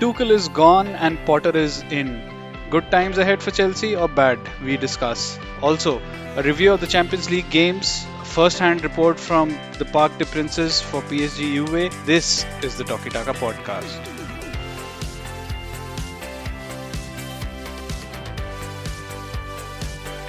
Tuchel is gone and Potter is in. Good times ahead for Chelsea or bad? We discuss. Also, a review of the Champions League games, a first-hand report from the Parc des Princes for PSG UA. This is the Talkie Taka podcast.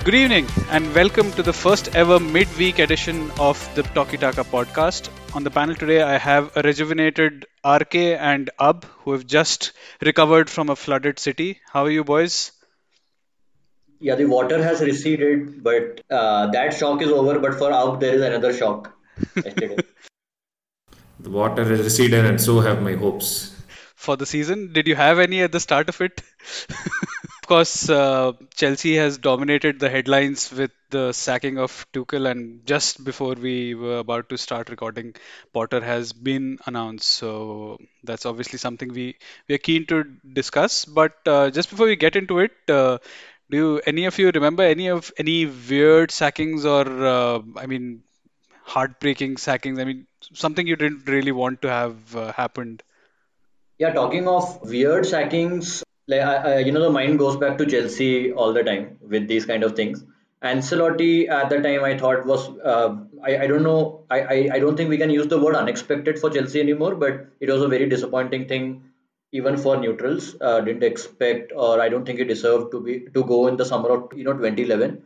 Good evening and welcome to the first ever midweek edition of the Talkie Taka podcast. On the panel today, I have a rejuvenated RK and Ab who have just recovered from a flooded city. How are you, boys? Yeah, the water has receded, but uh, that shock is over. But for Ab, there is another shock. The water has receded, and so have my hopes. For the season, did you have any at the start of it? Of course, uh, Chelsea has dominated the headlines with the sacking of Tuchel, and just before we were about to start recording, Potter has been announced. So that's obviously something we we are keen to discuss. But uh, just before we get into it, uh, do you, any of you remember any of any weird sackings or uh, I mean heartbreaking sackings? I mean something you didn't really want to have uh, happened. Yeah, talking of weird sackings, like I, I, you know, the mind goes back to Chelsea all the time with these kind of things. Ancelotti at the time I thought was uh, I, I don't know I, I, I don't think we can use the word unexpected for Chelsea anymore, but it was a very disappointing thing even for neutrals. Uh, didn't expect or I don't think he deserved to be to go in the summer of you know 2011.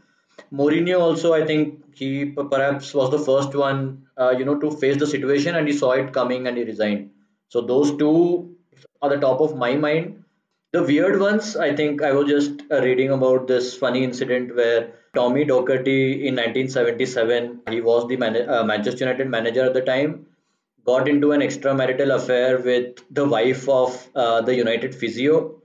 Mourinho also I think he perhaps was the first one uh, you know to face the situation and he saw it coming and he resigned. So those two are the top of my mind the weird ones, I think I was just uh, reading about this funny incident where Tommy Docherty in 1977, he was the man- uh, Manchester United manager at the time, got into an extramarital affair with the wife of uh, the United physio.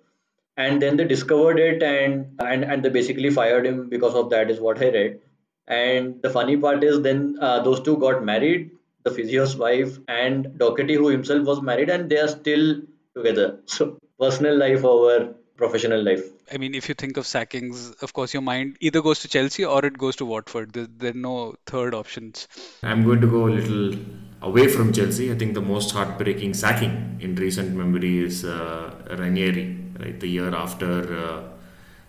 And then they discovered it and, and and they basically fired him because of that, is what I read. And the funny part is, then uh, those two got married, the physio's wife and Docherty, who himself was married, and they are still together. So personal life over professional life. I mean, if you think of sackings, of course, your mind either goes to Chelsea or it goes to Watford. There, there are no third options. I'm going to go a little away from Chelsea. I think the most heartbreaking sacking in recent memory is uh, Ranieri, right? The year after uh,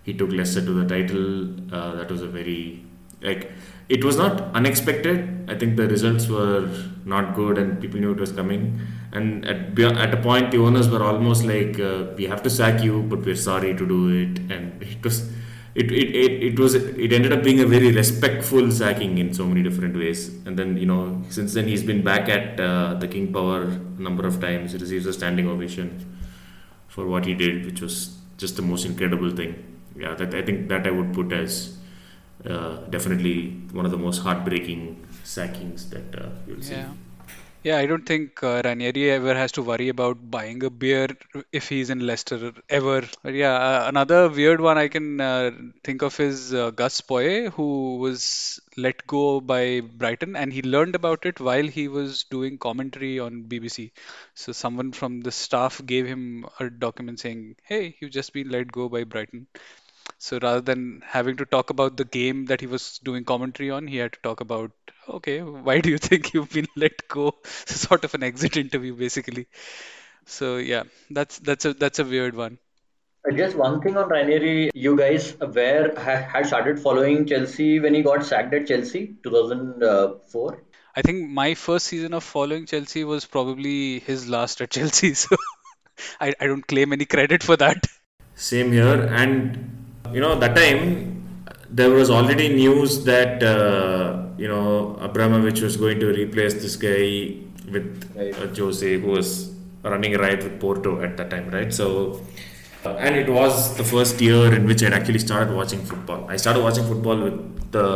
he took Leicester to the title. Uh, that was a very like it was not unexpected. I think the results were not good, and people knew it was coming. And at at a point, the owners were almost like, uh, "We have to sack you, but we're sorry to do it." And it was, it, it, it, it was it ended up being a very respectful sacking in so many different ways. And then you know, since then he's been back at uh, the King Power a number of times. He receives a standing ovation for what he did, which was just the most incredible thing. Yeah, that I think that I would put as uh, definitely one of the most heartbreaking sackings that uh, you'll see. Yeah. I don't think uh, Ranieri ever has to worry about buying a beer if he's in Leicester ever. But yeah, uh, another weird one I can uh, think of is uh, Gus Poyet, who was let go by Brighton, and he learned about it while he was doing commentary on BBC. So someone from the staff gave him a document saying, "Hey, you've just been let go by Brighton." So rather than having to talk about the game that he was doing commentary on, he had to talk about, okay, why do you think you've been let go? sort of an exit interview, basically. So yeah, that's that's a that's a weird one. Just one thing on Ranieri, you guys were had started following Chelsea when he got sacked at Chelsea 2004. I think my first season of following Chelsea was probably his last at Chelsea, so I, I don't claim any credit for that. Same here, and you know that time there was already news that uh, you know Abramovich was going to replace this guy with Right. uh, Jose, who was running right with Porto at that time, right? So, uh, and it was the first year in which I'd actually started watching football. I started watching football with the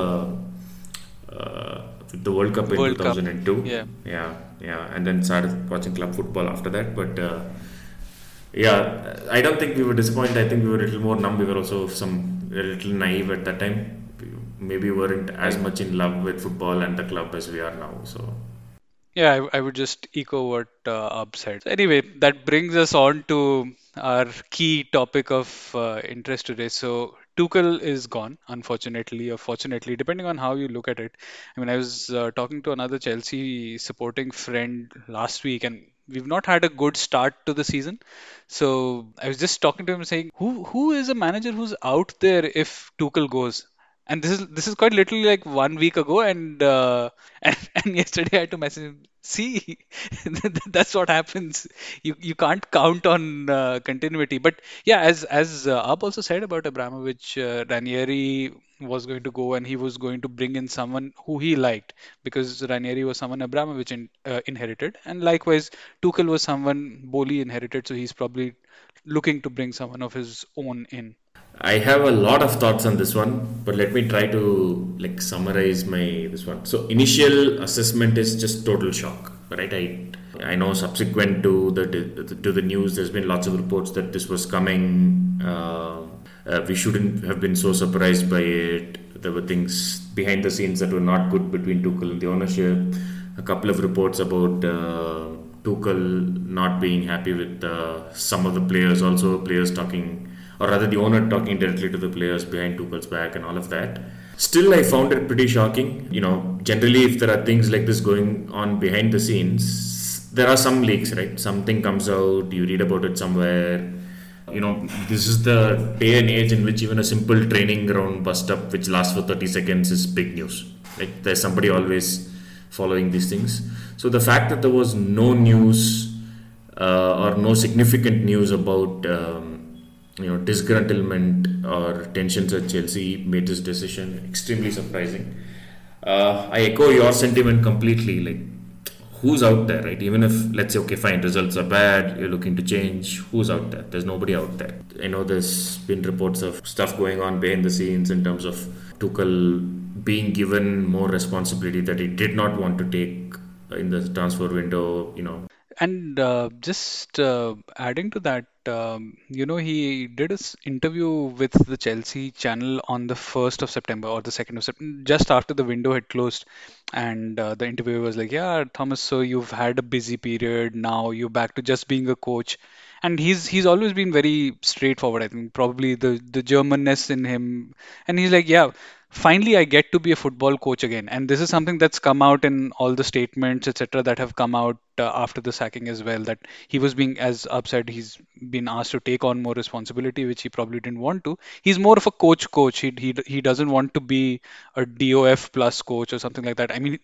uh, with the World Cup in World Cup. 2002. Yeah. yeah, yeah, and then started watching club football after that, but. Uh, yeah, I don't think we were disappointed. I think we were a little more numb. We were also some a little naive at that time. We maybe weren't as much in love with football and the club as we are now. So Yeah, I, I would just echo what uh, Ab said. Anyway, that brings us on to our key topic of uh, interest today. So, Tuchel is gone, unfortunately, or fortunately, depending on how you look at it. I mean, I was uh, talking to another Chelsea supporting friend last week, and we've not had a good start to the season. So I was just talking to him saying, who who is a manager who's out there if Tuchel goes? And this is this is quite literally like one week ago, and uh, and, and yesterday I had to message him. See, that's what happens. You you can't count on uh, continuity. But yeah, as as uh, Ab also said about Abramovich, uh, Ranieri was going to go and he was going to bring in someone who he liked because Ranieri was someone Abramovich in, uh, inherited, and likewise Tuchel was someone Boehly inherited, so he's probably looking to bring someone of his own in. I have a lot of thoughts on this one, but let me try to like summarize my this one. So initial assessment is just total shock, right? I I know subsequent to the to the news, there's been lots of reports that this was coming. Uh, uh, we shouldn't have been so surprised by it. There were things behind the scenes that were not good between Tuchel and the ownership. A couple of reports about uh, Tuchel not being happy with uh, some of the players, also players talking or rather the owner talking directly to the players behind Tuchel's back and all of that. Still, I found it pretty shocking. You know, generally, if there are things like this going on behind the scenes, there are some leaks, right? Something comes out, you read about it somewhere. You know, this is the day and age in which even a simple training ground bust up, which lasts for 30 seconds, is big news. Like, there's somebody always following these things. So, the fact that there was no news uh, or no significant news about um, you know disgruntlement or tensions at Chelsea made this decision extremely surprising. Uh, I echo your sentiment completely. Like, who's out there, right? Even if let's say, okay, fine, results are bad, you're looking to change. Who's out there? There's nobody out there. I know there's been reports of stuff going on behind the scenes in terms of Tuchel being given more responsibility that he did not want to take in the transfer window. You know, and uh, just uh, adding to that, um, you know, he did his interview with the Chelsea channel on the 1st of September or the 2nd of September, just after the window had closed. And uh, the interviewer was like, Yeah, Thomas, so you've had a busy period. Now you're back to just being a coach. And he's he's always been very straightforward. I think probably the the Germanness in him. And he's like, Yeah, finally I get to be a football coach again. And this is something that's come out in all the statements, etc., that have come out uh, after the sacking as well. That he was being, as upset, he's been asked to take on more responsibility, which he probably didn't want to. He's more of a coach coach. He he, he doesn't want to be a DOF plus coach or something like that. I mean,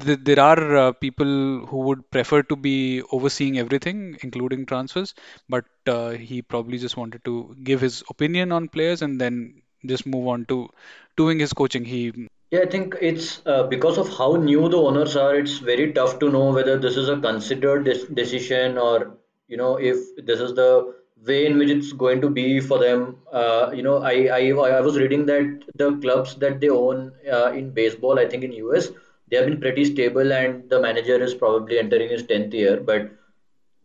th- there are uh, people who would prefer to be overseeing everything, including transfers, but uh, he probably just wanted to give his opinion on players and then just move on to doing his coaching. He Yeah, I think it's uh, because of how new the owners are, it's very tough to know whether this is a considered decision or, you know, if this is the way in which it's going to be for them. Uh, you know, I, I I was reading that the clubs that they own uh, in baseball, I think in US, they have been pretty stable and the manager is probably entering his 10th year. But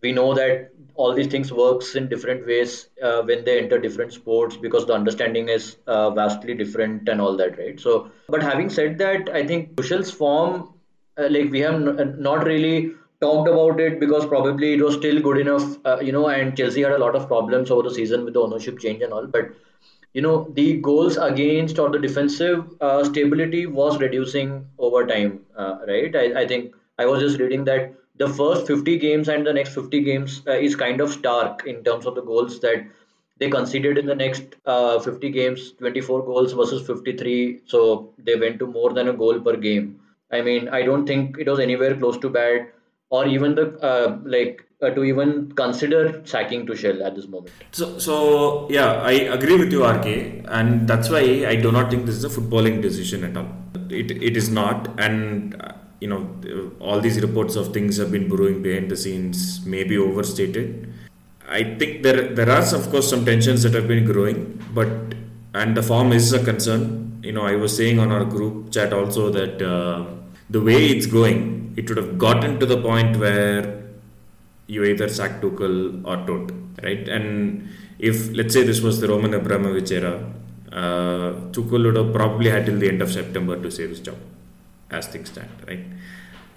we know that all these things works in different ways uh, when they enter different sports because the understanding is uh, vastly different and all that right? So but having said that i think Tuchel's form uh, like we have n- not really talked about it because probably it was still good enough uh, you know and chelsea had a lot of problems over the season with the ownership change and all but you know the goals against or the defensive uh, stability was reducing over time uh, right? I, I think i was just reading that the first 50 games and the next 50 games uh, is kind of stark in terms of the goals that they conceded in the next uh, 50 games 24 goals versus 53 so they went to more than a goal per game i mean i don't think it was anywhere close to bad or even the uh, like uh, to even consider sacking Tuchel at this moment. So, so yeah, I agree with you, RK, and that's why I do not think this is a footballing decision at all. It, it is not, and you know, all these reports of things have been brewing behind the scenes may be overstated. I think there there are of course some tensions that have been growing, but and the form is a concern. You know, I was saying on our group chat also that uh, the way it's going, it would have gotten to the point where you either sack Tuchel or don't, right? And if let's say this was the Roman Abramovich era, uh, Tuchel would have probably had till the end of September to save his job, as things stand, right?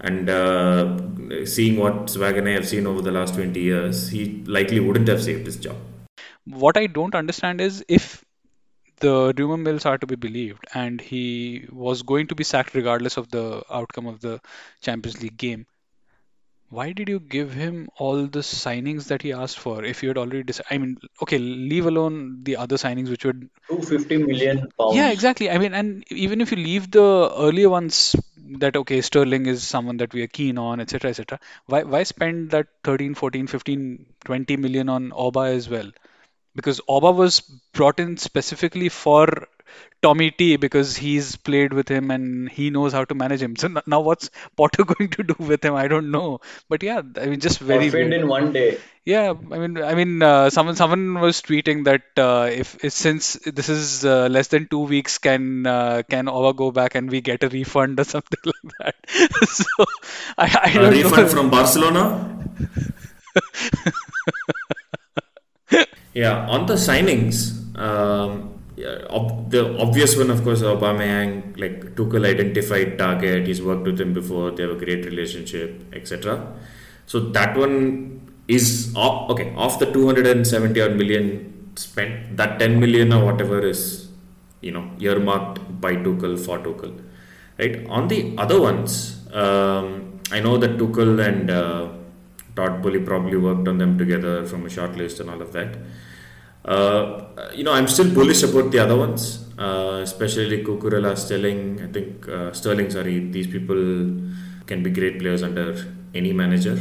And uh, seeing what Swag and I have seen over the last 20 years, he likely wouldn't have saved his job. What I don't understand is if the rumor mills are to be believed and he was going to be sacked regardless of the outcome of the Champions League game why did you give him all the signings that he asked for if you had already decided? I mean, okay, leave alone the other signings which would 250 million Yeah, exactly. I mean, and even if you leave the earlier ones that okay, Sterling is someone that we are keen on, etc., etc. Why why spend that 13, 14, 15, 20 million on Oba as well? Because Oba was brought in specifically for Tommy T because he's played with him and he knows how to manage him. So n- now what's Potter going to do with him? I don't know. But yeah, I mean, just very Orphaned weird. in one day. Yeah, I mean, I mean, uh, someone someone was tweeting that uh, if, if since this is uh, less than two weeks, can uh, can Oba go back and we get a refund or something like that? So I I A don't refund know. from Barcelona? Yeah, on the signings, um, yeah, ob- the obvious one, of course, Aubameyang. Like Tuchel identified target. He's worked with him before. They have a great relationship, etc. So that one is off, okay. Off the 270 odd million spent, that 10 million or whatever is, you know, earmarked by Tuchel for Tuchel, right? On the other ones, um, I know that Tuchel and uh, Todd Boehly probably worked on them together from a short list and all of that. Uh, you know, I'm still bullish about the other ones, uh, especially Cucurella, Sterling. I think uh, Sterling, sorry, these people can be great players under any manager.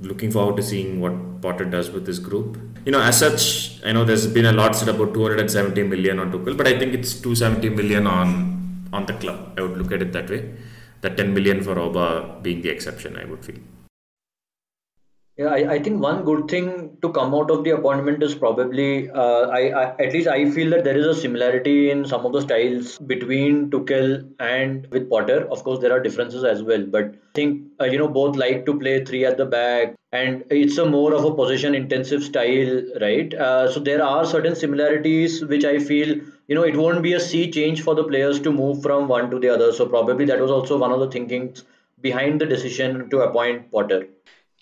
Looking forward to seeing what Potter does with this group. You know, as such, I know there's been a lot said about 270 million on Tuchel, but I think it's 270 million on on the club. I would look at it that way. The 10 million for Oba being the exception, I would feel. Yeah, I, I think one good thing to come out of the appointment is probably uh, I, I at least I feel that there is a similarity in some of the styles between Tuchel and with Potter. Of course, there are differences as well, but I think uh, you know both like to play three at the back, and it's a more of a position intensive style, right? Uh, so there are certain similarities which I feel you know it won't be a sea change for the players to move from one to the other. So probably that was also one of the thinkings behind the decision to appoint Potter.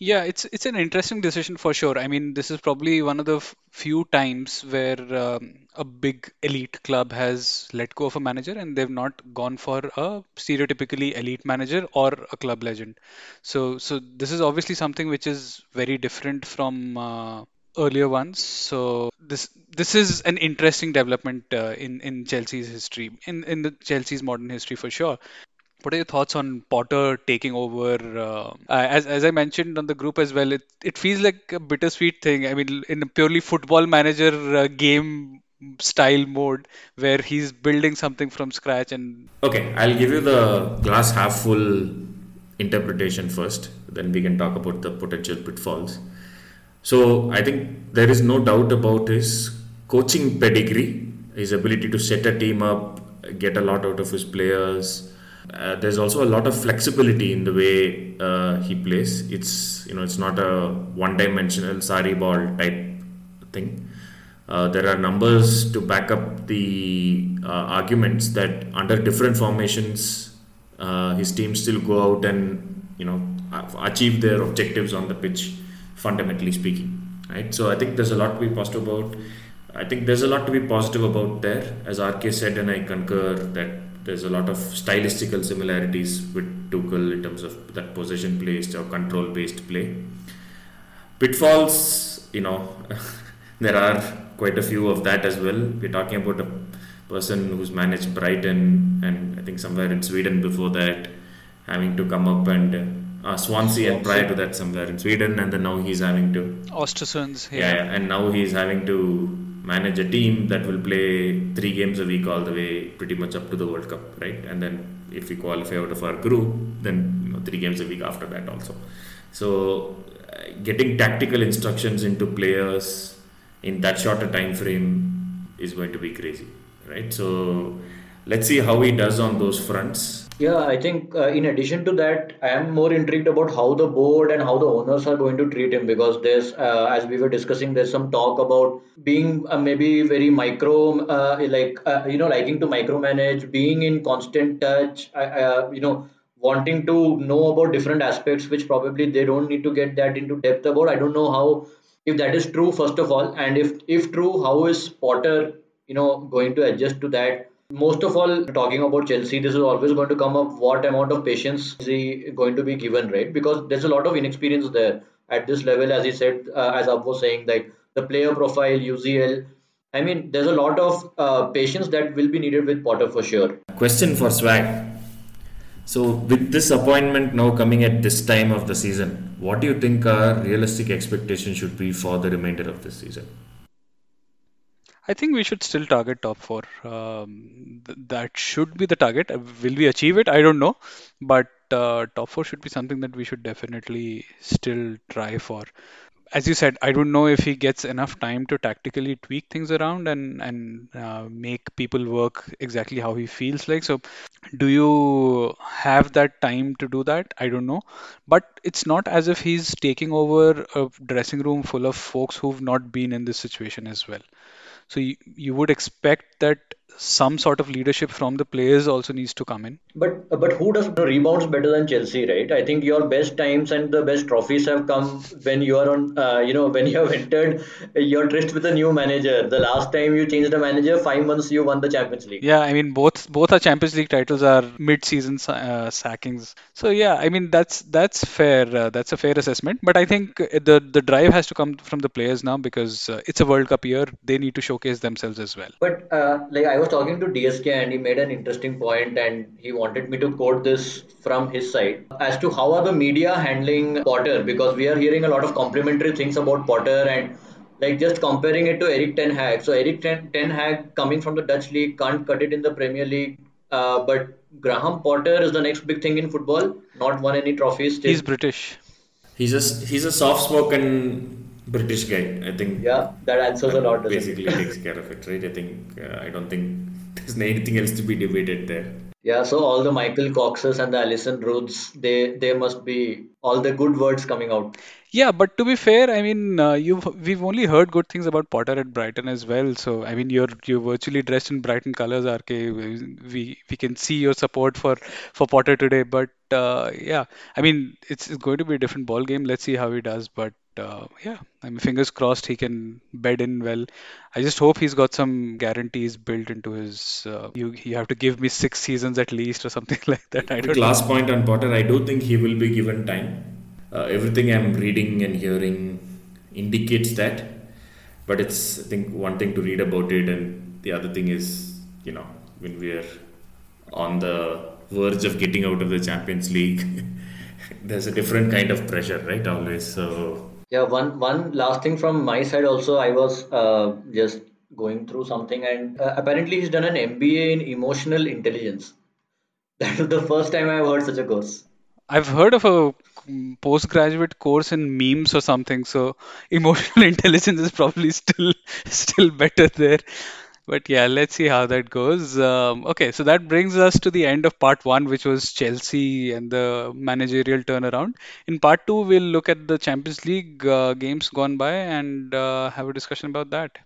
Yeah, it's it's an interesting decision for sure. I mean, this is probably one of the f few times where um, a big elite club has let go of a manager and they've not gone for a stereotypically elite manager or a club legend. So, so this is obviously something which is very different from uh, earlier ones. So this this is an interesting development uh, in in Chelsea's history, in in the Chelsea's modern history for sure. What are your thoughts on Potter taking over? Uh, uh, as as I mentioned on the group as well, it it feels like a bittersweet thing. I mean, in a purely football manager uh, game style mode, where he's building something from scratch, and Okay, I'll give you the glass half full interpretation first, then we can talk about the potential pitfalls. So, I think there is no doubt about his coaching pedigree, his ability to set a team up, get a lot out of his players. Uh, there's also a lot of flexibility in the way uh, he plays. It's you know it's not a one-dimensional Sarri ball type thing. Uh, there are numbers to back up the uh, arguments that under different formations, uh, his team still go out and you know achieve their objectives on the pitch. Fundamentally speaking, right? So I think there's a lot to be positive about. I think there's a lot to be positive about there, as RK said, and I concur that there's a lot of stylistical similarities with Tuchel in terms of that possession based or control based play. Pitfalls you know there are quite a few of that as well. We're talking about a person who's managed brighton and i think somewhere in sweden before that having to come up and uh, swansea and prior to that somewhere in sweden and then now he's having to Ostersunds, yeah, yeah. yeah, and now he's having to manage a team that will play three games a week all the way pretty much up to the world cup right and then if we qualify out of our group then you know three games a week after that also so uh, getting tactical instructions into players in that shorter time frame is going to be crazy, right? So let's see how he does on those fronts. Yeah, I think uh, in addition to that, I am more intrigued about how the board and how the owners are going to treat him because there's, uh, as we were discussing, there's some talk about being uh, maybe very micro, uh, like, uh, you know, liking to micromanage, being in constant touch, uh, you know, wanting to know about different aspects, which probably they don't need to get that into depth about. I don't know how, if that is true, first of all, and if if true, how is Potter, you know, going to adjust to that? Most of all, talking about Chelsea, this is always going to come up. What amount of patience is he going to be given, right? Because there's a lot of inexperience there at this level, as he said, uh, as Ab was saying, like the player profile, UCL. I mean, there's a lot of uh, patience that will be needed with Potter for sure. Question for Swag. So, with this appointment now coming at this time of the season, what do you think our realistic expectation should be for the remainder of this season? I think we should still target top four. Um, th- that should be the target. Uh, Will we achieve it? I don't know, but uh, top four should be something that we should definitely still try for. As you said, I don't know if he gets enough time to tactically tweak things around and and uh, make people work exactly how he feels like. So, do you have that time to do that? I don't know, but it's not as if he's taking over a dressing room full of folks who've not been in this situation as well. So you, you would expect that some sort of leadership from the players also needs to come in. But but who does rebounds better than Chelsea, right? I think your best times and the best trophies have come when you are on, uh, you know, when you have entered your tryst with a new manager. The last time you changed the manager, five months you won the Champions League. Yeah, I mean both both our Champions League titles are mid-season uh, sackings. So yeah, I mean that's that's fair. Uh, that's a fair assessment. But I think the the drive has to come from the players now because uh, it's a World Cup year. They need to showcase themselves as well. But uh, like I was talking to DSK and he made an interesting point and he wanted me to quote this from his side as to how are the media handling Potter because we are hearing a lot of complimentary things about Potter and like just comparing it to Erik Ten Hag. So Eric Ten, Ten Hag coming from the Dutch league can't cut it in the Premier League, uh, but Graham Potter is the next big thing in football. Not won any trophies still. He's British. He's a he's a soft-spoken British guy. I think Yeah, that answers a lot. doesn't it? basically takes care of it, right? I think uh, I don't think there's anything else to be debated there. Yeah, so all the Michael Coxes and the Alison Rudds, they they must be all the good words coming out. Yeah, but to be fair, I mean, uh, you've we've only heard good things about Potter at Brighton as well. So I mean, you're you're virtually dressed in Brighton colors, RK. We we we can see your support for for Potter today. But uh, yeah, I mean, it's, it's going to be a different ball game. Let's see how he does. But uh, yeah, I mean, fingers crossed he can bed in well. I just hope he's got some guarantees built into his. Uh, you you have to give me six seasons at least or something like that. I don't know. last point on Potter. I do think he will be given time. Uh, everything I'm reading and hearing indicates that, but it's I think one thing to read about it, and the other thing is you know when we are on the verge of getting out of the Champions League, there's a different kind of pressure, right? Always. So Yeah, one one last thing from my side also, I was uh, just going through something and uh, apparently he's done an MBA in emotional intelligence. That is the first time I've heard such a course. I've heard of a postgraduate course in memes or something, so emotional intelligence is probably still still better there. But yeah, let's see how that goes. Um, okay, so that brings us to the end of part one, which was Chelsea and the managerial turnaround. In part two, we'll look at the Champions League uh, games gone by and uh, have a discussion about that.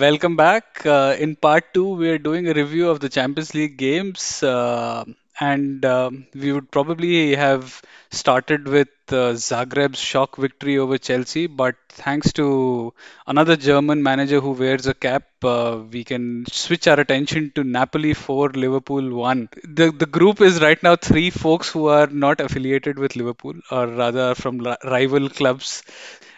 Welcome back. Uh, in part two, we are doing a review of the Champions League games, uh, and um, we would probably have started with uh, Zagreb's shock victory over Chelsea, but thanks to another German manager who wears a cap, uh, we can switch our attention to Napoli 4, Liverpool 1. The, the group is right now three folks who are not affiliated with Liverpool, or rather from li- rival clubs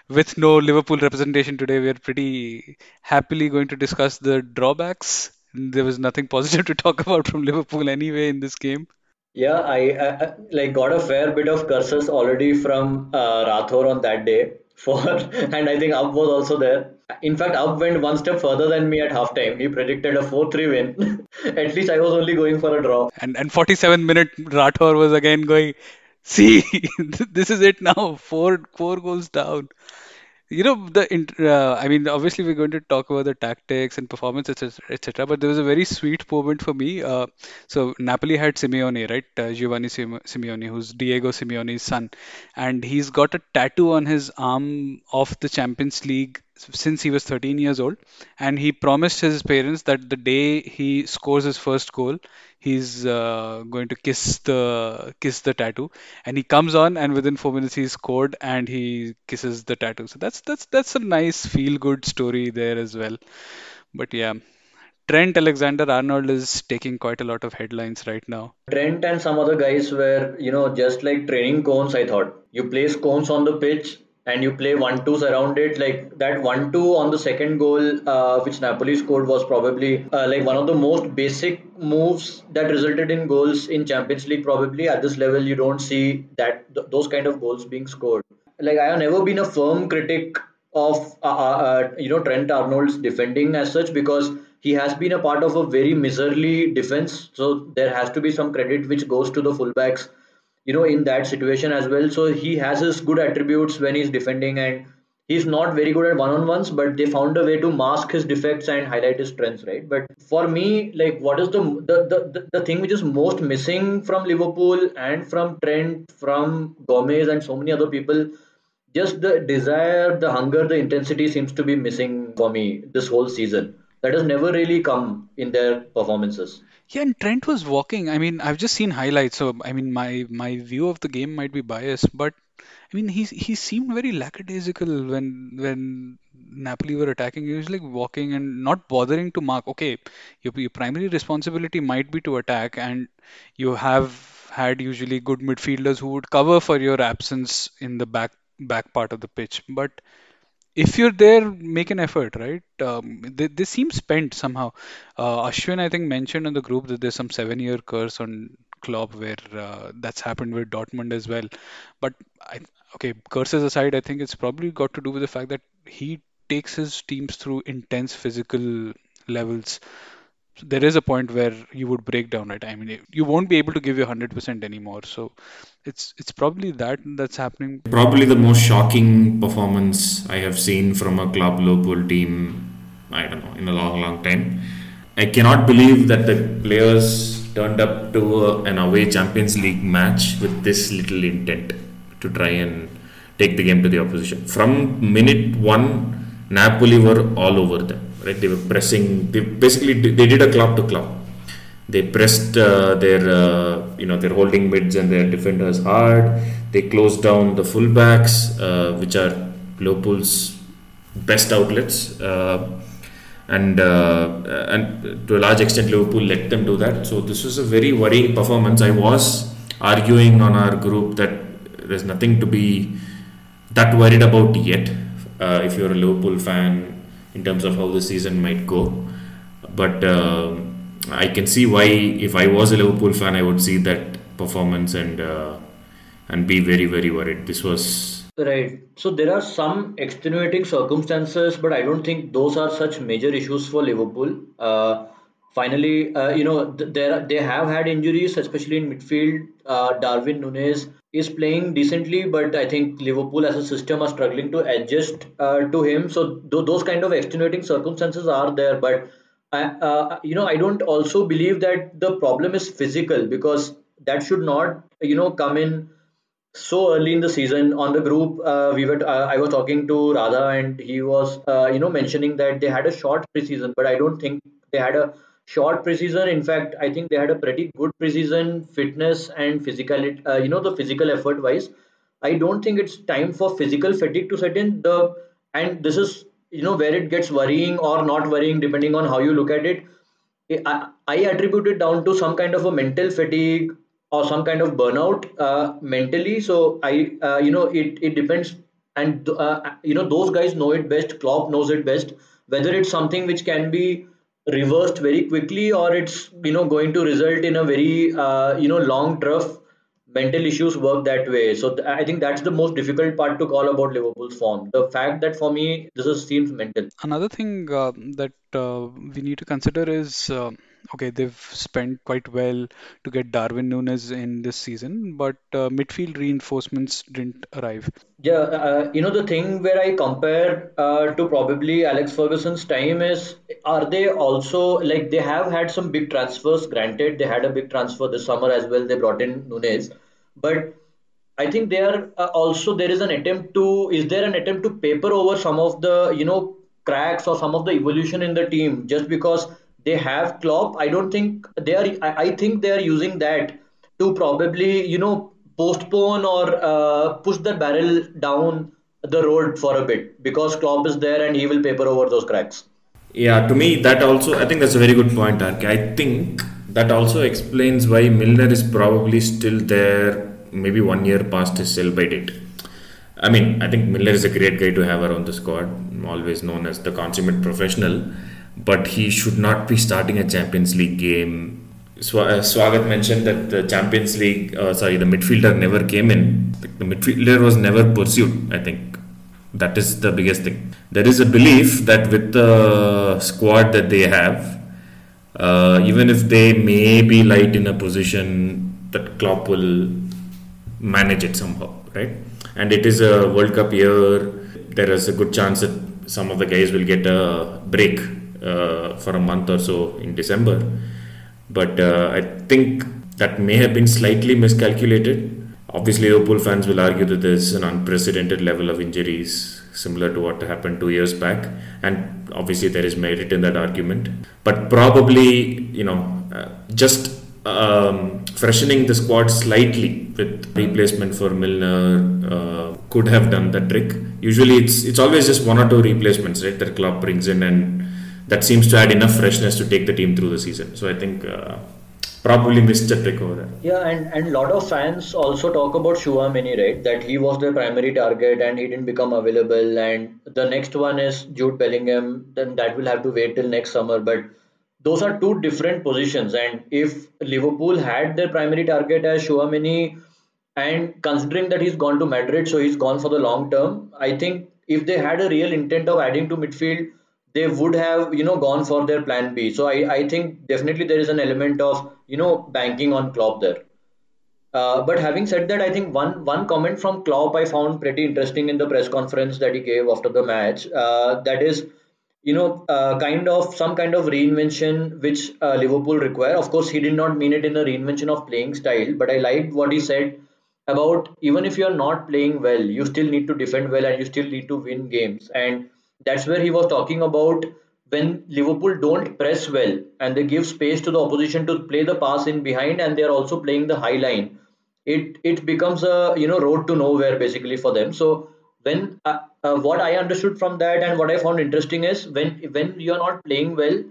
with no Liverpool representation today, we are pretty happily going to discuss the drawbacks. There was nothing positive to talk about from Liverpool anyway in this game. Yeah, I, I, like got a fair bit of curses already from uh, Rathor on that day for, and I think Ab was also there. In fact, Ab went one step further than me at halftime. He predicted a 4-3 win. At least I was only going for a draw. And and 47 minute Rathor was again going, see, this is it now, four four goals down. You know, the uh, I mean, obviously we're going to talk about the tactics and performance, etc., etc. But there was a very sweet moment for me. Uh, so Napoli had Simeone, right? Uh, Giovanni Sim- Simeone, who's Diego Simeone's son, and he's got a tattoo on his arm of the Champions League since he was 13 years old, and he promised his parents that the day he scores his first goal, he's uh, going to kiss the kiss the tattoo. And he comes on, and within four minutes he's scored, and he kisses the tattoo. So that's that's that's a nice feel good story there as well. But yeah, Trent Alexander-Arnold is taking quite a lot of headlines right now. Trent and some other guys were, you know, just like training cones, I thought. You place cones on the pitch and you play one twos around it. Like that one two on the second goal, uh, which Napoli scored, was probably uh, like one of the most basic moves that resulted in goals in Champions League. Probably at this level, you don't see that th- those kind of goals being scored. Like I have never been a firm critic of uh, uh, uh, you know Trent Arnold's defending as such because he has been a part of a very miserly defense. So there has to be some credit which goes to the fullbacks you know in that situation as well. So he has his good attributes when he's defending and he's not very good at one-on-ones but they found a way to mask his defects and highlight his strengths right? But for me like what is the the, the, the thing which is most missing from liverpool and from trent from gomez and so many other people just the desire the hunger the intensity seems to be missing for me this whole season. That has never really come in their performances Yeah, and Trent was walking. I mean, I've just seen highlights, so I mean, my my view of the game might be biased, but I mean, he he seemed very lackadaisical when when Napoli were attacking. He was like walking and not bothering to mark. Okay, your your primary responsibility might be to attack, and you have had usually good midfielders who would cover for your absence in the back back part of the pitch. But if you're there, make an effort, right? Um, they, they seem spent somehow. Uh, Ashwin, I think, mentioned in the group that there's some seven-year curse on Klopp where uh, that's happened with Dortmund as well. But I, okay, curses aside, I think it's probably got to do with the fact that he takes his teams through intense physical levels. So there is a point where you would break down, right? I mean, you won't be able to give your 100% anymore. So it's it's probably that that's happening. Probably the most shocking performance I have seen from a club Liverpool team, I don't know, in a long, long time. I cannot believe that the players turned up to a, an away Champions League match with this little intent to try and take the game to the opposition. From minute one, Napoli were all over them. Right, they were pressing. They basically they did a club to club they pressed uh, their uh, you know their holding mids and their defenders hard. They closed down the fullbacks, uh, which are Liverpool's best outlets, uh, and uh, and to a large extent Liverpool let them do that. So this was a very worrying performance. I was arguing on our group that there's nothing to be that worried about yet. Uh, if you're a Liverpool fan, in terms of how the season might go, but. I can see why if I was a Liverpool fan, I would see that performance and uh, and be very very worried. This was Right. So there are some extenuating circumstances, but I don't think those are such major issues for Liverpool. Uh, finally, uh, you know, th- there they have had injuries, especially in midfield. Uh, Darwin Núñez is playing decently, but I think Liverpool as a system are struggling to adjust uh, to him. So th- those kind of extenuating circumstances are there, but uh, you know, I don't also believe that the problem is physical because that should not, you know, come in so early in the season. On the group uh, we were uh, i was talking to radha and he was uh, you know mentioning that they had a short preseason but i don't think they had a short preseason. In fact i think they had a pretty good preseason fitness and physicality uh, you know the physical effort wise i don't think it's time for physical fatigue to set in. The and this is you know where it gets worrying or not worrying depending on how you look at it I, I attribute it down to some kind of a mental fatigue or some kind of burnout uh, mentally. So I, uh, you know, it it depends, and uh, you know those guys know it best. Klopp knows it best. Whether it's something which can be reversed very quickly or it's you know going to result in a very uh, you know long tough mental issues work that way. So th- I think that's the most difficult part to call about Liverpool's form. The fact that for me this is, seems mental. Another thing uh, that uh, we need to consider is uh, okay, they've spent quite well to get Darwin Núñez in this season, but uh, midfield reinforcements didn't arrive. Yeah, uh, you know, the thing where I compare uh, to probably Alex Ferguson's time is are they also like they have had some big transfers? Granted, they had a big transfer this summer as well. They brought in Núñez, but I think there uh, also there is an attempt to is there an attempt to paper over some of the you know cracks or some of the evolution in the team just because they have Klopp. I don't think they are. I, think they are using that to probably you know postpone or uh, push the barrel down the road for a bit because Klopp is there and he will paper over those cracks. Yeah, to me, that also, I think that's a very good point, RK. I think that also explains why Milner is probably still there, maybe one year past his sell by date. I mean, I think Milner is a great guy to have around the squad, always known as the consummate professional, but he should not be starting a Champions League game. Swa- uh, Swagat mentioned that the Champions League, uh, sorry, the midfielder never came in. The midfielder was never pursued, I think. That is the biggest thing. There is a belief that with the squad that they have, uh, even if they may be light in a position, that Klopp will manage it somehow, right? And it is a World Cup year. There is a good chance that some of the guys will get a break for a month or so in December. But uh, I think that may have been slightly miscalculated. Obviously, Liverpool fans will argue that there's an unprecedented level of injuries similar to what happened two years back, and obviously there is merit in that argument. But probably, you know, uh, just um, freshening the squad slightly with replacement for Milner uh, could have done the trick. Usually, it's it's always just one or two replacements, right? That Klopp brings in, and that seems to add enough freshness to take the team through the season. So I think uh, probably missed the trick over there. Yeah, and and lot of fans also talk about Chouameni, right? That he was their primary target and he didn't become available. And the next one is Jude Bellingham. Then that will have to wait till next summer. But those are two different positions. And if Liverpool had their primary target as Chouameni, and considering that he's gone to Madrid, so he's gone for the long term, I think if they had a real intent of adding to midfield, they would have you know gone for their plan B. So I, I think definitely there is an element of you know banking on Klopp there. Uh, but having said that, I think one one comment from Klopp I found pretty interesting in the press conference that he gave after the match. Uh, that is, you know, uh, kind of some kind of reinvention which uh, Liverpool require. Of course, he did not mean it in a reinvention of playing style, but I liked what he said about even if you are not playing well, you still need to defend well and you still need to win games. And that's where he was talking about when Liverpool don't press well and they give space to the opposition to play the pass in behind and they're also playing the high line. It it becomes a you know road to nowhere basically for them. So when uh, uh, what I understood from that and what I found interesting is when when you're not playing well,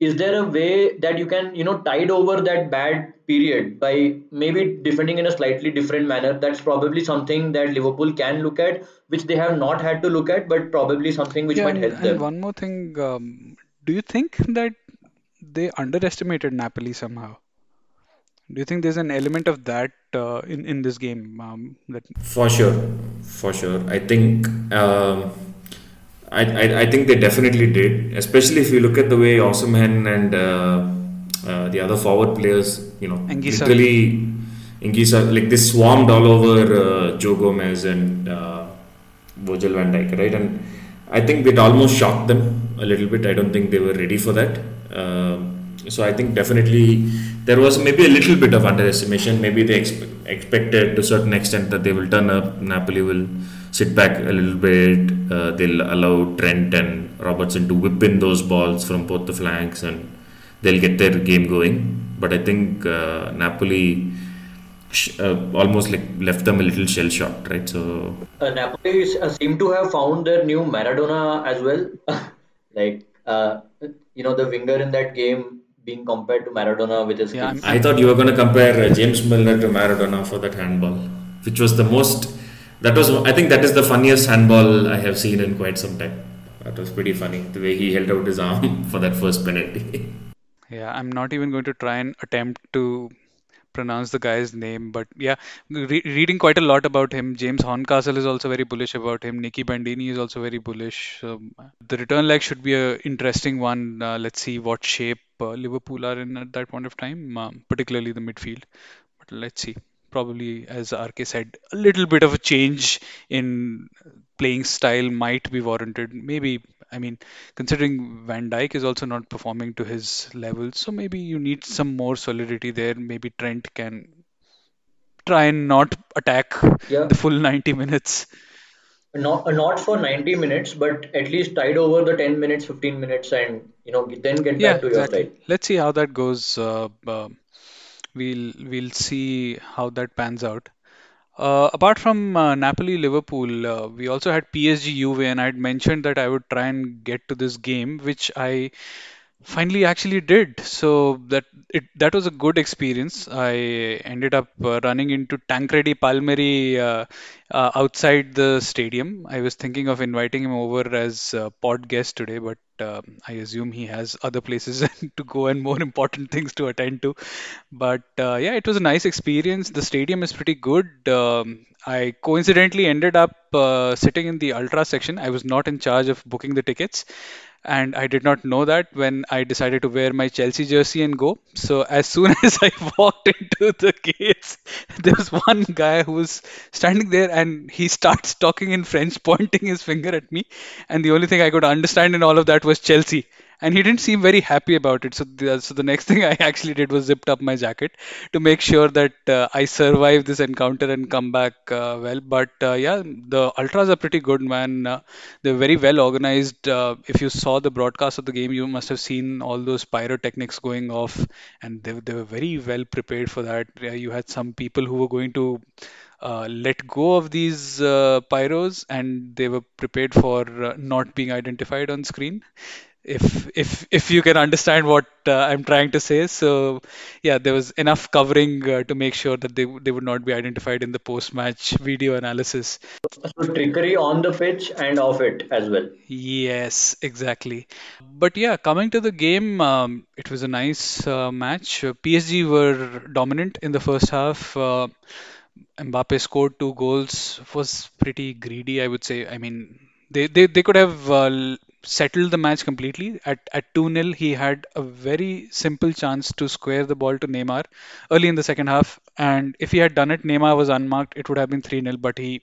is there a way that you can you know tide over that bad period by maybe defending in a slightly different manner that's probably something that liverpool can look at which they have not had to look at but probably something which Yeah, might and, help and them one more thing, um, do you think that they underestimated Napoli somehow? Do you think there's an element of that uh, in in this game? Um, that For sure, for sure. I think um, I, I I think they definitely did. Especially if you look at the way Osimhen and uh, uh, the other forward players, you know, Anguissa. literally Ingisa like they swarmed all over uh, Joe Gomez and uh, Virgil van Dijk, right? And I think it almost shocked them a little bit. I don't think they were ready for that. Um so I think definitely there was maybe a little bit of underestimation. Maybe they expe- expected to a certain extent that they will turn up. Napoli will sit back a little bit. Uh, they'll allow Trent and Robertson to whip in those balls from both the flanks, and they'll get their game going. But I think uh, Napoli sh- uh, almost like left them a little shell shocked, right? So uh, napoli is- uh, seem to have found their new maradona as well like uh, you know the winger in that game being compared to maradona with his yeah, I'm, skills I I'm thought you were going to compare uh, James Milner to Maradona for that handball, which was the most. That was, I think, that is the funniest handball I have seen in quite some time. That was pretty funny the way he held out his arm for that first penalty. yeah, I'm not even going to try and attempt to pronounce the guy's name, but yeah, re reading quite a lot about him. James Horncastle is also very bullish about him. Nicky Bandini is also very bullish. Um, the return leg should be a interesting one. Uh, let's see what shape uh, Liverpool are in at that point of time, um, particularly the midfield. But let's see. Probably, as RK said, a little bit of a change in playing style might be warranted. Maybe, I mean, considering Van Dijk is also not performing to his level, so maybe you need some more solidity there. Maybe Trent can try and not attack Yeah, the full 90 minutes. not not for 90 minutes, but at least tide over the 10 minutes, 15 minutes, and you know then get Yeah, back to your style. exactly. Let's see how that goes. Uh, uh, we'll we'll see how that pans out. Uh, apart from uh, Napoli Liverpool, uh, we also had PSG Juve, and I'd mentioned that I would try and get to this game, which I finally actually did. So that it that was a good experience. I ended up uh, running into tancredi palmieri uh, uh, outside the stadium. I was thinking of inviting him over as a pod guest today but um, i assume he has other places to go and more important things to attend to. But uh, yeah it was a nice experience. The stadium is pretty good. Um, I coincidentally ended up uh, sitting in the ultra section. I was not in charge of booking the tickets, and I did not know that when I decided to wear my Chelsea jersey and go. So as soon as I walked into the gates, there was one guy who was standing there and he starts talking in French, pointing his finger at me, and the only thing I could understand in all of that was Chelsea. And he didn't seem very happy about it. So the, so the next thing I actually did was zipped up my jacket to make sure that uh, I survive this encounter and come back uh, well. But uh, yeah, the ultras are pretty good, man. Uh, they're very well organized. Uh, if you saw the broadcast of the game, you must have seen all those pyrotechnics going off, and they, they were very well prepared for that. You had some people who were going to uh, let go of these uh, pyros, and they were prepared for uh, not being identified on screen if if if you can understand what uh, I'm trying to say. So yeah, there was enough covering uh, to make sure that they they would not be identified in the post-match video analysis. So trickery on the pitch and off it as well. Yes, exactly. But yeah, coming to the game, um, it was a nice uh, match. Uh, PSG were dominant in the first half. Uh, Mbappe scored two goals, was pretty greedy, I would say. I mean, they, they, they could have uh, settled the match completely. At, at 2 nil, he had a very simple chance to square the ball to Neymar early in the second half. And if he had done it, Neymar was unmarked, it would have been 3 nil. But he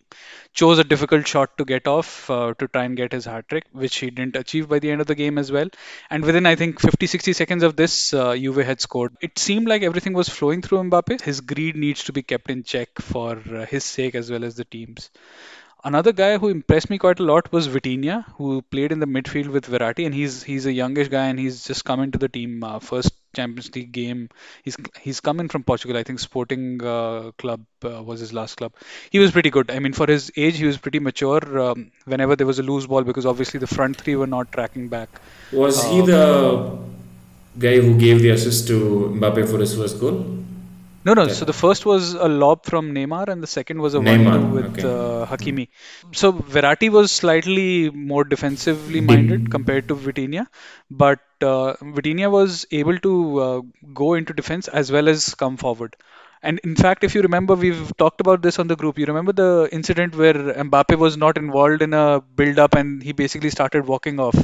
chose a difficult shot to get off uh, to try and get his hat trick, which he didn't achieve by the end of the game as well. And within, I think, 50 60 seconds of this, uh, Juve had scored. It seemed like everything was flowing through Mbappe. His greed needs to be kept in check for uh, his sake as well as the team's. Another guy who impressed me quite a lot was Vitinha, who played in the midfield with Verratti, and he's he's a youngish guy, and he's just come into the team uh, first Champions League game. He's he's come in from Portugal, I think Sporting uh, Club uh, was his last club. He was pretty good. I mean, for his age, he was pretty mature. Um, whenever there was a loose ball, because obviously the front three were not tracking back. Was he Uh, the guy who gave the assist to Mbappe for his first goal? No, no. So the first was a lob from Neymar, and the second was a 1-2 with okay. uh, Hakimi. So Verratti was slightly more defensively minded compared to Vitinha, but uh, Vitinha was able to uh, go into defense as well as come forward. And in fact, if you remember, we've talked about this on the group. You remember the incident where Mbappe was not involved in a build-up and he basically started walking off.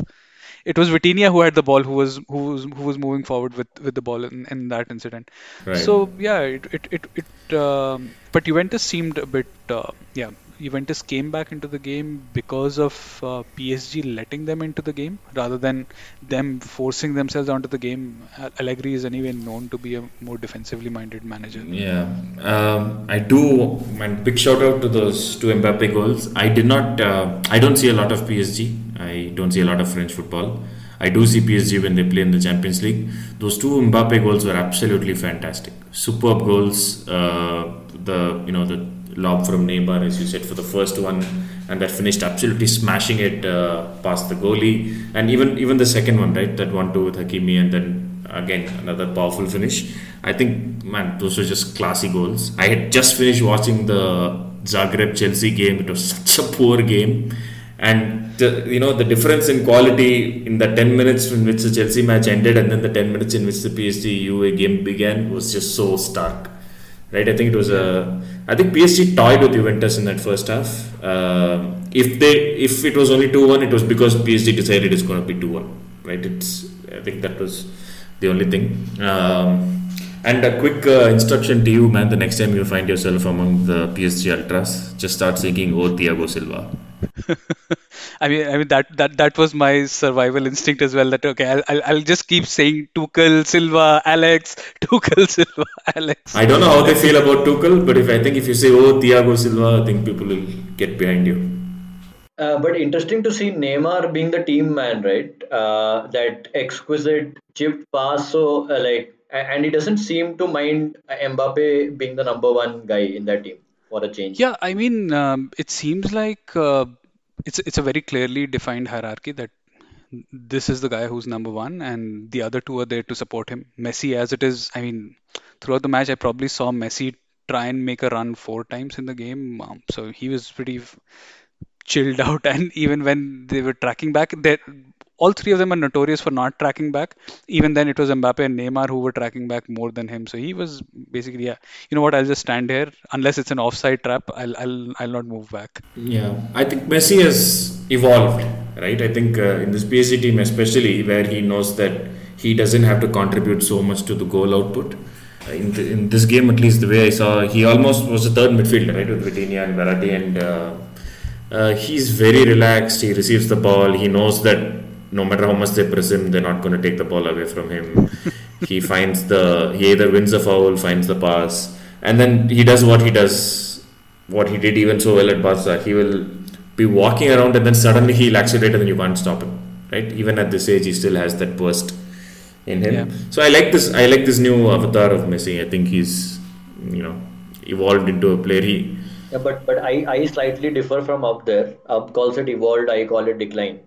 It was Vitinha who had the ball, who was who was who was moving forward with with the ball in, in that incident. Right. So yeah, it it it, it um, but Juventus seemed a bit uh, yeah. Juventus came back into the game because of uh, PSG letting them into the game rather than them forcing themselves onto the game. Allegri is anyway known to be a more defensively minded manager. Yeah, um, I do. Man, big shout out to those two Mbappe goals. I did not. Uh, I don't see a lot of PSG. I don't see a lot of French football. I do see PSG when they play in the Champions League. Those two Mbappe goals were absolutely fantastic. Superb goals. Uh, the you know the lob from Neymar, as you said, for the first one, and that finished absolutely smashing it uh, past the goalie, and even even the second one, right, that one two with Hakimi, and then again another powerful finish. I think, man, those were just classy goals. I had just finished watching the Zagreb Chelsea game. It was such a poor game, and the, you know the difference in quality in the 10 minutes in which the Chelsea match ended, and then the 10 minutes in which the PSG UA game began was just so stark. Right, I think it was a. I think PSG toyed with Juventus in that first half. Um if they, if it was only two one, it was because PSG decided it's going to be two one. Right, it's. I think that was the only thing. Um, and a quick uh, instruction to you, man. The next time you find yourself among the PSG ultras, just start singing "Oh Thiago Silva." I mean, I mean that that that was my survival instinct as well. That okay, I'll I'll, I'll just keep saying Tuchel, Silva, Alex, Tuchel, Silva, Alex. I don't know how they feel about Tuchel, but if I think if you say oh Thiago Silva, I think people will get behind you. Uh, but interesting to see Neymar being the team man, right? Uh, that exquisite chip pass. So, uh, like, and he doesn't seem to mind Mbappe being the number one guy in that team for a change. Yeah, I mean, um, it seems like uh, it's it's a very clearly defined hierarchy that this is the guy who's number one, and the other two are there to support him. Messi, as it is, I mean, throughout the match, I probably saw Messi try and make a run four times in the game. Um, so he was pretty chilled out and even when they were tracking back they all three of them are notorious for not tracking back even then it was Mbappe and Neymar who were tracking back more than him so he was basically yeah you know what I'll just stand here unless it's an offside trap I'll I'll I'll not move back Yeah, I think Messi has evolved, right? I think uh, in this PSG team, especially where he knows that he doesn't have to contribute so much to the goal output. Uh, in, the, in this game, at least the way I saw, he almost was a third midfielder, right, with Vitinha and Verratti, and uh, uh, he's very relaxed. He receives the ball. He knows that no matter how much they press him, they're not going to take the ball away from him. he finds the he either wins the foul, finds the pass, and then he does what he does, what he did even so well at Barca. He will be walking around and then suddenly he'll accelerate and you can't stop him. Right? Even at this age, he still has that burst in him. Yeah. So I like this. I like this new avatar of Messi. I think he's you know evolved into a player. He Yeah, but but I, I slightly differ from Ab there. Ab calls it evolved, I call it decline.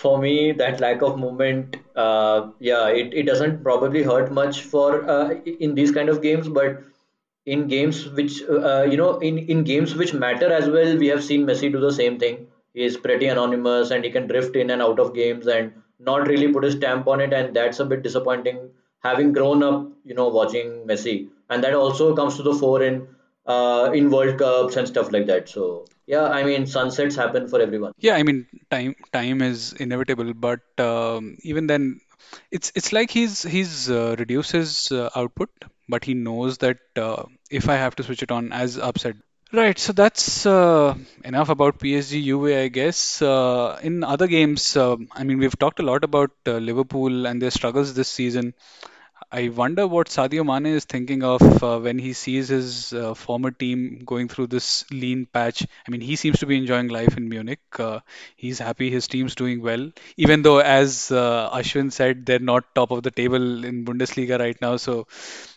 For me, that lack of movement, uh, yeah, it, it doesn't probably hurt much for uh, in these kind of games, but in games which uh, you know in, in games which matter as well, we have seen Messi do the same thing. He is pretty anonymous and he can drift in and out of games and not really put his stamp on it, and that's a bit disappointing. Having grown up, you know, watching Messi, and that also comes to the fore in uh, in World Cups and stuff like that. So yeah, I mean sunsets happen for everyone. yeah I mean time time is inevitable but um, even then it's it's like he's he's uh, reduced his uh, output but he knows that uh, if I have to switch it on as upset Right, so that's uh, enough about PSG UA, I guess. Uh, in other games, uh, I mean, we've talked a lot about uh, Liverpool and their struggles this season. I wonder what Sadio Mane is thinking of uh, when he sees his uh, former team going through this lean patch. I mean, he seems to be enjoying life in Munich. Uh, he's happy his team's doing well, even though, as uh, Ashwin said, they're not top of the table in Bundesliga right now. So,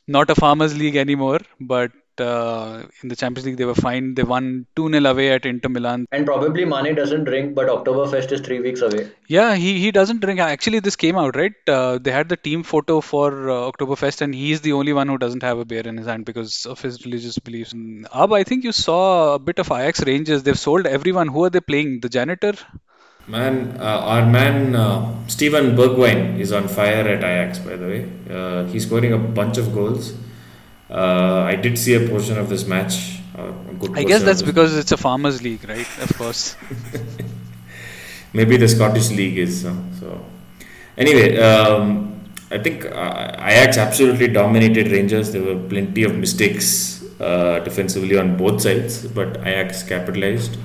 not a farmers league anymore, but uh, in the Champions League they were fine. They won 2-0 away at Inter Milan. And probably Mane doesn't drink, but Oktoberfest is three weeks away. Yeah, he, he doesn't drink. Actually, this came out, right? Uh, they had the team photo for uh, Oktoberfest, and he's the only one who doesn't have a beer in his hand because of his religious beliefs. And, Ab, I think you saw a bit of Ajax Rangers. They've sold everyone. Who are they playing? The janitor? Man, uh, our man uh, Steven Bergwijn is on fire at Ajax, by the way. Uh, he's scoring a bunch of goals. Uh, I did see a portion of this match. Uh, a good I guess that's because it's a farmers league, right? Of course. Maybe the Scottish League is. Uh, so, anyway, um, I think uh, Ajax absolutely dominated Rangers. There were plenty of mistakes uh, defensively on both sides, but Ajax capitalized.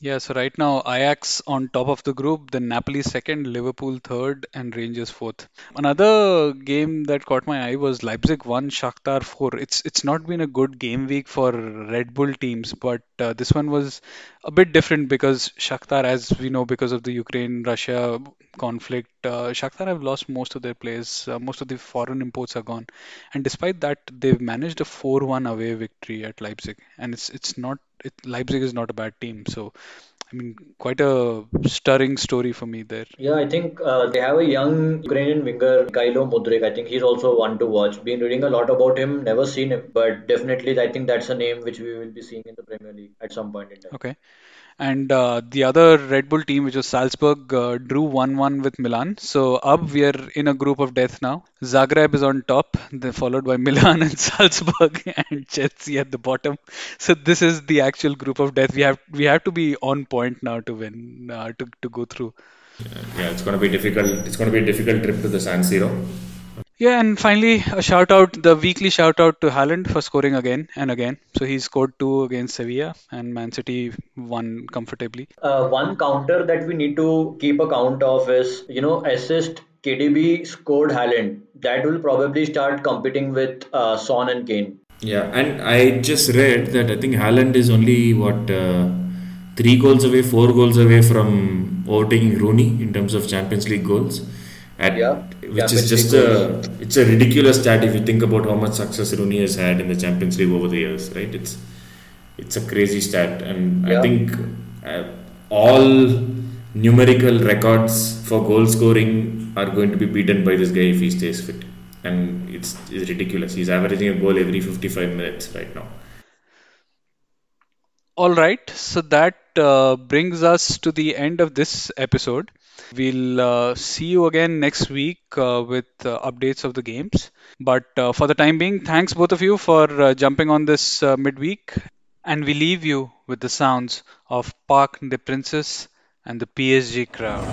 Yeah, so right now Ajax on top of the group, then Napoli second, Liverpool third, and Rangers fourth. Another game that caught my eye was Leipzig 1, Shakhtar 4. It's it's not been a good game week for Red Bull teams, but uh, this one was a bit different because Shakhtar, as we know, because of the Ukraine-Russia conflict, uh, Shakhtar have lost most of their players. Uh, most of the foreign imports are gone, and despite that, they've managed a 4-1 away victory at Leipzig, and it's it's not it, Leipzig is not a bad team. So, I mean, quite a stirring story for me there. Yeah, I think uh, they have a young Ukrainian winger, Gailo Mudryk. I think he's also one to watch. Been reading a lot about him, never seen him, but definitely I think that's a name which we will be seeing in the Premier League at some point in time. Okay. And uh, the other Red Bull team, which was Salzburg, uh, drew 1-1 with Milan. So Ab, we are in a group of death now. Zagreb is on top, then followed by Milan and Salzburg and Chelsea at the bottom. So this is the actual group of death. We have we have to be on point now to win, uh, to to go through. Yeah, it's going to be difficult. It's going to be a difficult trip to the San Siro. Yeah, and finally, a shout out, the weekly shout out to Haaland for scoring again and again. So he scored two against Sevilla, and Man City won comfortably. Uh, one counter that we need to keep account of is, you know, assist KDB scored Haaland. That will probably start competing with uh, Son and Kane. Yeah, and I just read that I think Haaland is only what uh, three goals away, four goals away from overtaking Rooney in terms of Champions League goals. At, Yeah, which is Champions just League a it's a ridiculous stat if you think about how much success Rooney has had in the Champions League over the years, right? It's it's a crazy stat, and I think uh, all numerical records for goal scoring are going to be beaten by this guy if he stays fit, and it's, it's ridiculous. He's averaging a goal every 55 minutes right now. All right, so that uh, brings us to the end of this episode. We'll uh, see you again next week uh, with uh, updates of the games. But uh, for the time being, thanks both of you for uh, jumping on this midweek. And we leave you with the sounds of Parc des Princes and the PSG crowd.